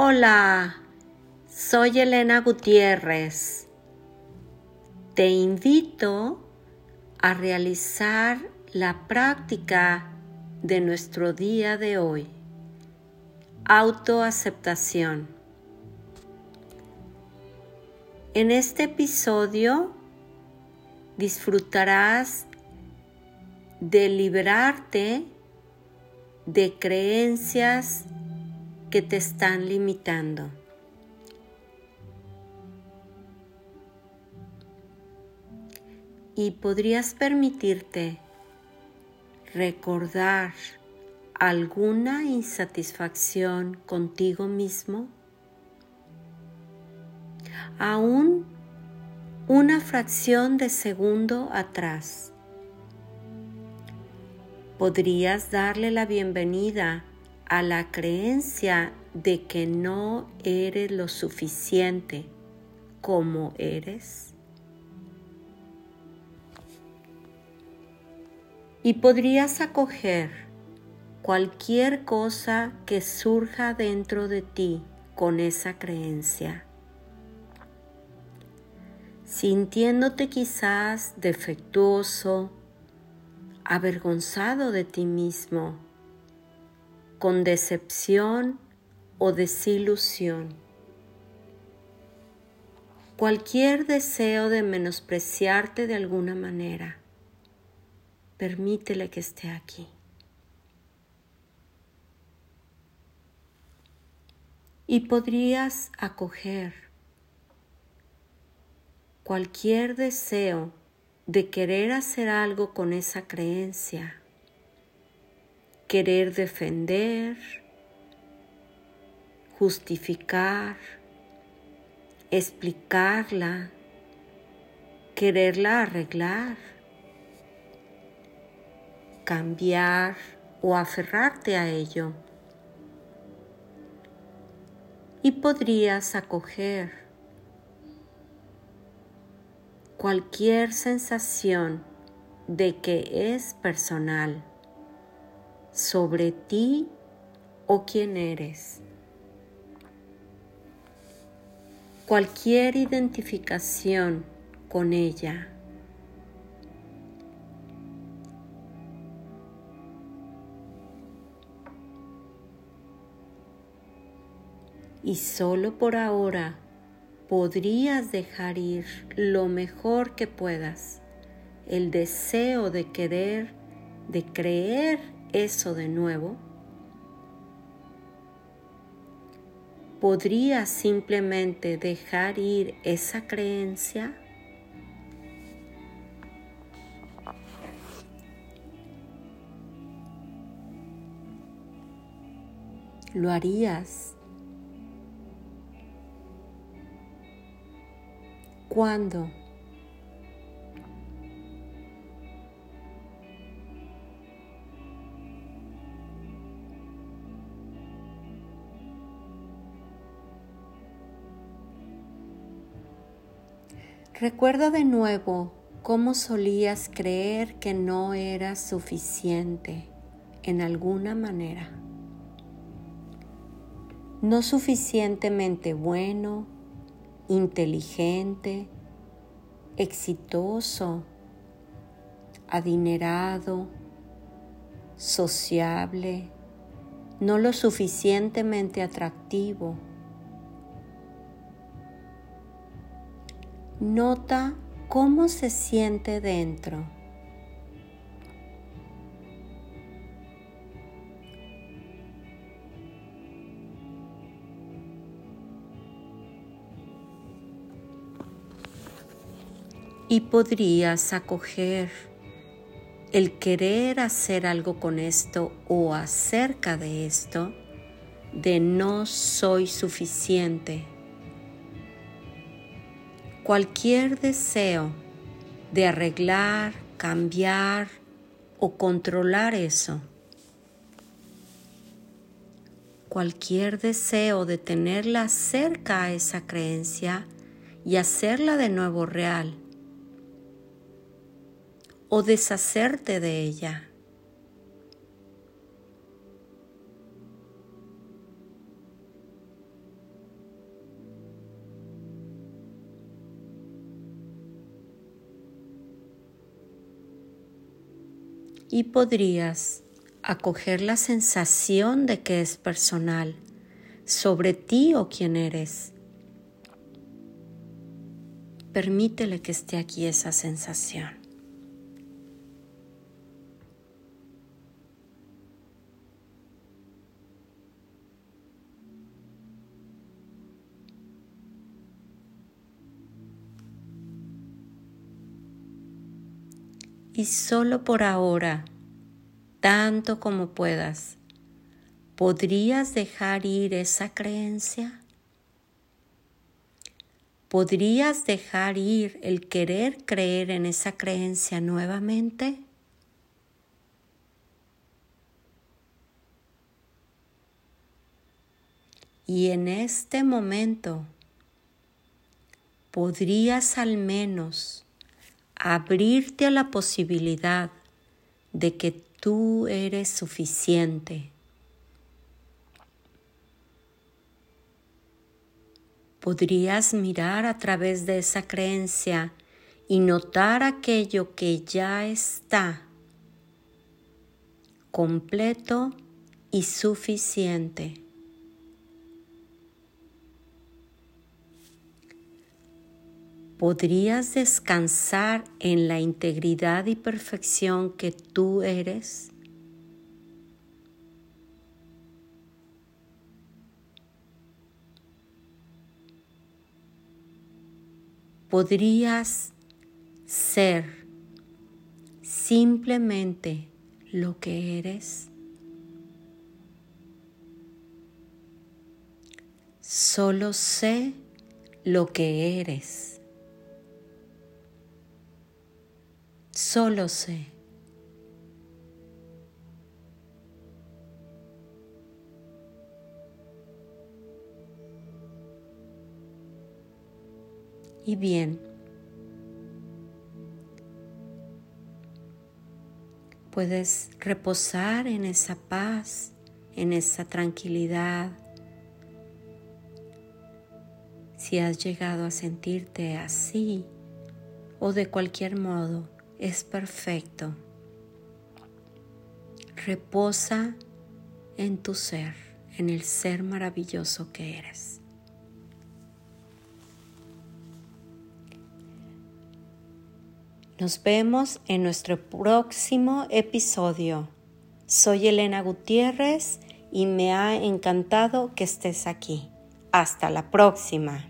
Hola, soy Elena Gutiérrez. Te invito a realizar la práctica de nuestro día de hoy. Autoaceptación. En este episodio disfrutarás de liberarte de creencias que te están limitando. Y podrías permitirte recordar alguna insatisfacción contigo mismo, aún una fracción de segundo atrás. Podrías darle la bienvenida a la creencia de que no eres lo suficiente como eres? Y podrías acoger cualquier cosa que surja dentro de ti con esa creencia, sintiéndote quizás defectuoso, avergonzado de ti mismo con decepción o desilusión. Cualquier deseo de menospreciarte de alguna manera, permítele que esté aquí. Y podrías acoger cualquier deseo de querer hacer algo con esa creencia querer defender, justificar, explicarla, quererla arreglar, cambiar o aferrarte a ello. Y podrías acoger cualquier sensación de que es personal sobre ti o quién eres. Cualquier identificación con ella. Y solo por ahora podrías dejar ir lo mejor que puedas, el deseo de querer, de creer eso de nuevo, ¿podría simplemente dejar ir esa creencia? ¿Lo harías? ¿Cuándo? Recuerda de nuevo cómo solías creer que no eras suficiente en alguna manera. No suficientemente bueno, inteligente, exitoso, adinerado, sociable, no lo suficientemente atractivo Nota cómo se siente dentro. Y podrías acoger el querer hacer algo con esto o acerca de esto de no soy suficiente cualquier deseo de arreglar, cambiar o controlar eso. Cualquier deseo de tenerla cerca a esa creencia y hacerla de nuevo real. O deshacerte de ella. Y podrías acoger la sensación de que es personal sobre ti o quién eres. Permítele que esté aquí esa sensación. Y solo por ahora, tanto como puedas, ¿podrías dejar ir esa creencia? ¿Podrías dejar ir el querer creer en esa creencia nuevamente? Y en este momento podrías al menos abrirte a la posibilidad de que tú eres suficiente. Podrías mirar a través de esa creencia y notar aquello que ya está completo y suficiente. ¿Podrías descansar en la integridad y perfección que tú eres? ¿Podrías ser simplemente lo que eres? Solo sé lo que eres. Solo sé. Y bien, puedes reposar en esa paz, en esa tranquilidad. Si has llegado a sentirte así o de cualquier modo, es perfecto. Reposa en tu ser, en el ser maravilloso que eres. Nos vemos en nuestro próximo episodio. Soy Elena Gutiérrez y me ha encantado que estés aquí. Hasta la próxima.